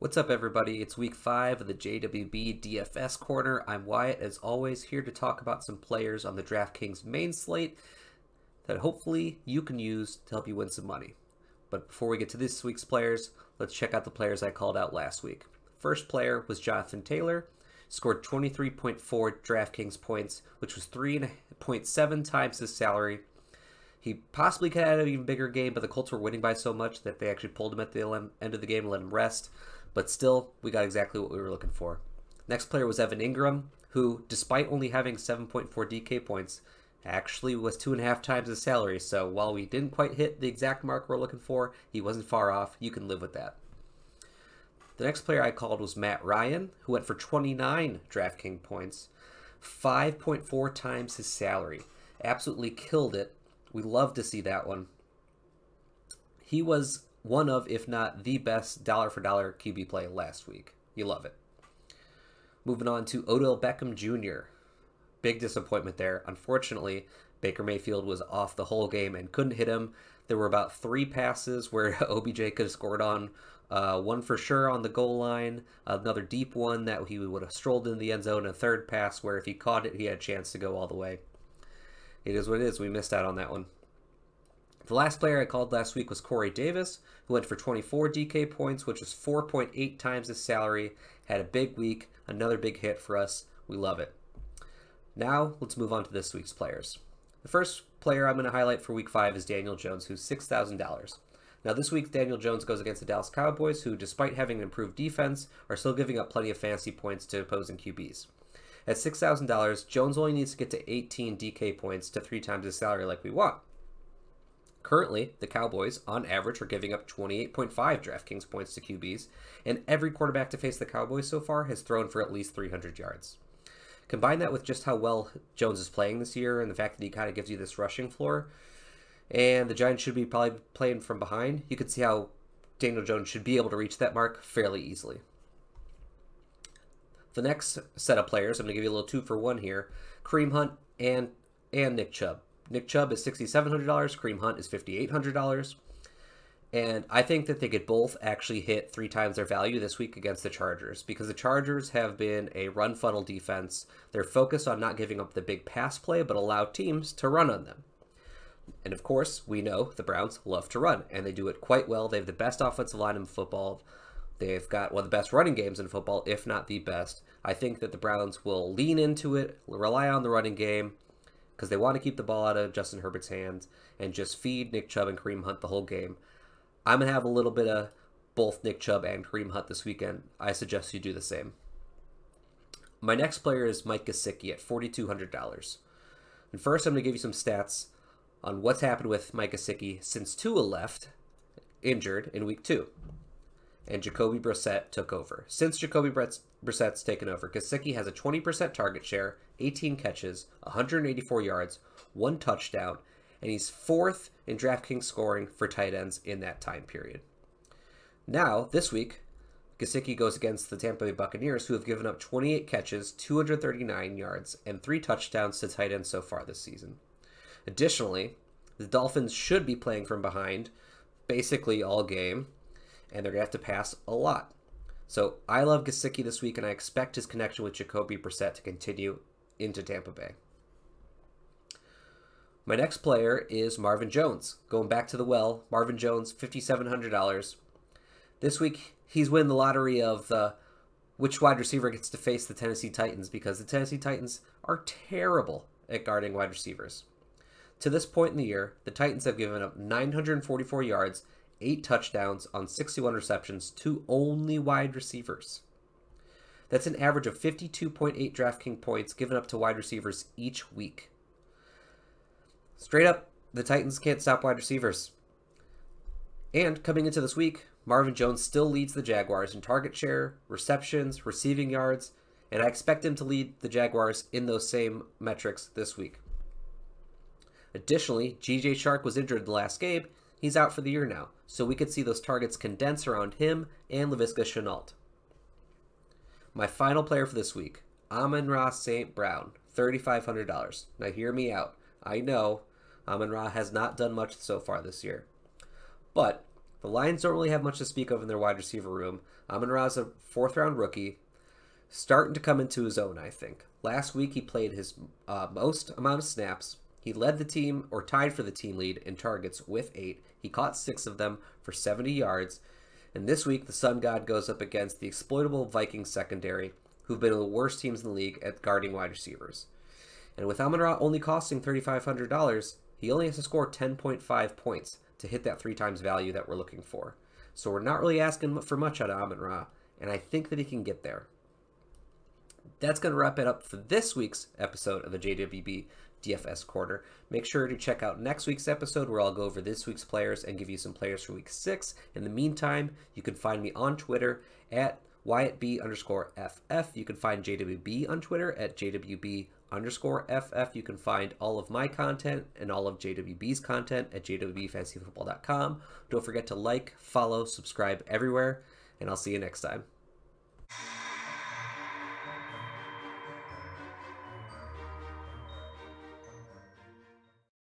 What's up, everybody? It's week five of the JWB DFS Corner. I'm Wyatt, as always, here to talk about some players on the DraftKings main slate that hopefully you can use to help you win some money. But before we get to this week's players, let's check out the players I called out last week. First player was Jonathan Taylor, scored 23.4 DraftKings points, which was 3.7 times his salary. He possibly could have had an even bigger game, but the Colts were winning by so much that they actually pulled him at the end of the game and let him rest. But still, we got exactly what we were looking for. Next player was Evan Engram, who, despite only having 7.4 DK points, actually was two and a half times his salary. So while we didn't quite hit the exact mark we're looking for, he wasn't far off. You can live with that. The next player I called was Matt Ryan, who went for 29 DraftKings points, 5.4 times his salary. Absolutely killed it. We love to see that one. He was one of, if not the best dollar for dollar QB play last week. You love it. Moving on to Odell Beckham Jr. Big disappointment there. Unfortunately, Baker Mayfield was off the whole game and couldn't hit him. There were about three passes where OBJ could have scored on. Uh, one for sure on the goal line, another deep one that he would have strolled in the end zone, a third pass where if he caught it, he had a chance to go all the way. It is what it is. We missed out on that one. The last player I called last week was Corey Davis, who went for 24 DK points, which was 4.8 times his salary. Had a big week, another big hit for us. We love it. Now, let's move on to this week's players. The first player I'm going to highlight for week five is Daniel Jones, who's $6,000. Now, this week, Daniel Jones goes against the Dallas Cowboys, who, despite having an improved defense, are still giving up plenty of fantasy points to opposing QBs. At $6,000, Jones only needs to get to 18 DK points to three times his salary like we want. Currently, the Cowboys, on average, are giving up 28.5 DraftKings points to QBs, and every quarterback to face the Cowboys so far has thrown for at least 300 yards. Combine that with just how well Jones is playing this year and the fact that he kind of gives you this rushing floor, and the Giants should be probably playing from behind, you can see how Daniel Jones should be able to reach that mark fairly easily. The next set of players, I'm going to give you a little two for one here Kareem Hunt and, and Nick Chubb. Nick Chubb is $6,700. Kareem Hunt is $5,800. And I think that they could both actually hit three times their value this week against the Chargers because the Chargers have been a run funnel defense. They're focused on not giving up the big pass play, but allow teams to run on them. And of course, we know the Browns love to run, and they do it quite well. They have the best offensive line in football. They've got one of the best running games in football, if not the best. I think that the Browns will lean into it, rely on the running game, because they want to keep the ball out of Justin Herbert's hands and just feed Nick Chubb and Kareem Hunt the whole game. I'm going to have a little bit of both Nick Chubb and Kareem Hunt this weekend. I suggest you do the same. My next player is Mike Gesicki at $4,200. And first, I'm going to give you some stats on what's happened with Mike Gesicki since Tua left injured in week two and Jacoby Brissett took over. Since Jacoby Brissett's taken over, Gesicki has a 20% target share, 18 catches, 184 yards, one touchdown, and he's fourth in DraftKings scoring for tight ends in that time period. Now, this week, Gesicki goes against the Tampa Bay Buccaneers, who have given up 28 catches, 239 yards, and three touchdowns to tight ends so far this season. Additionally, the Dolphins should be playing from behind basically all game, and they're going to have to pass a lot. So I love Gesicki this week, and I expect his connection with Jacoby Brissett to continue into Tampa Bay. My next player is Marvin Jones. Going back to the well, Marvin Jones, $5,700. This week, he's winning the lottery of uh, which wide receiver gets to face the Tennessee Titans because the Tennessee Titans are terrible at guarding wide receivers. To this point in the year, the Titans have given up 944 yards eight touchdowns on 61 receptions to only wide receivers. That's an average of 52.8 DraftKings points given up to wide receivers each week. Straight up, the Titans can't stop wide receivers. And coming into this week, Marvin Jones still leads the Jaguars in target share, receptions, receiving yards, and I expect him to lead the Jaguars in those same metrics this week. Additionally, DJ Chark was injured in the last game, He's out for the year now, so we could see those targets condense around him and Laviska Shenault. My final player for this week, Amon-Ra St. Brown, $3,500. Now hear me out. I know Amon-Ra has not done much so far this year. But The Lions don't really have much to speak of in their wide receiver room. Amon Ra's a fourth round rookie, starting to come into his own, I think. Last week he played his uh, most amount of snaps. He led the team or tied for the team lead in targets with eight. He caught six of them for 70 yards. And this week, the Sun God goes up against the exploitable Vikings secondary, who've been the worst teams in the league at guarding wide receivers. And with Amon Ra only costing $3,500, he only has to score 10.5 points to hit that three times value that we're looking for. So we're not really asking for much out of Amon Ra, and I think that he can get there. That's going to wrap it up for this week's episode of the JWB DFS Corner. Make sure to check out next week's episode where I'll go over this week's players and give you some players for week six. In the meantime, you can find me on Twitter at WyattB underscore FF. You can find JWB on Twitter at JWB underscore FF. You can find all of my content and all of JWB's content at jwbfantasyfootball.com. Don't forget to like, follow, subscribe everywhere, and I'll see you next time.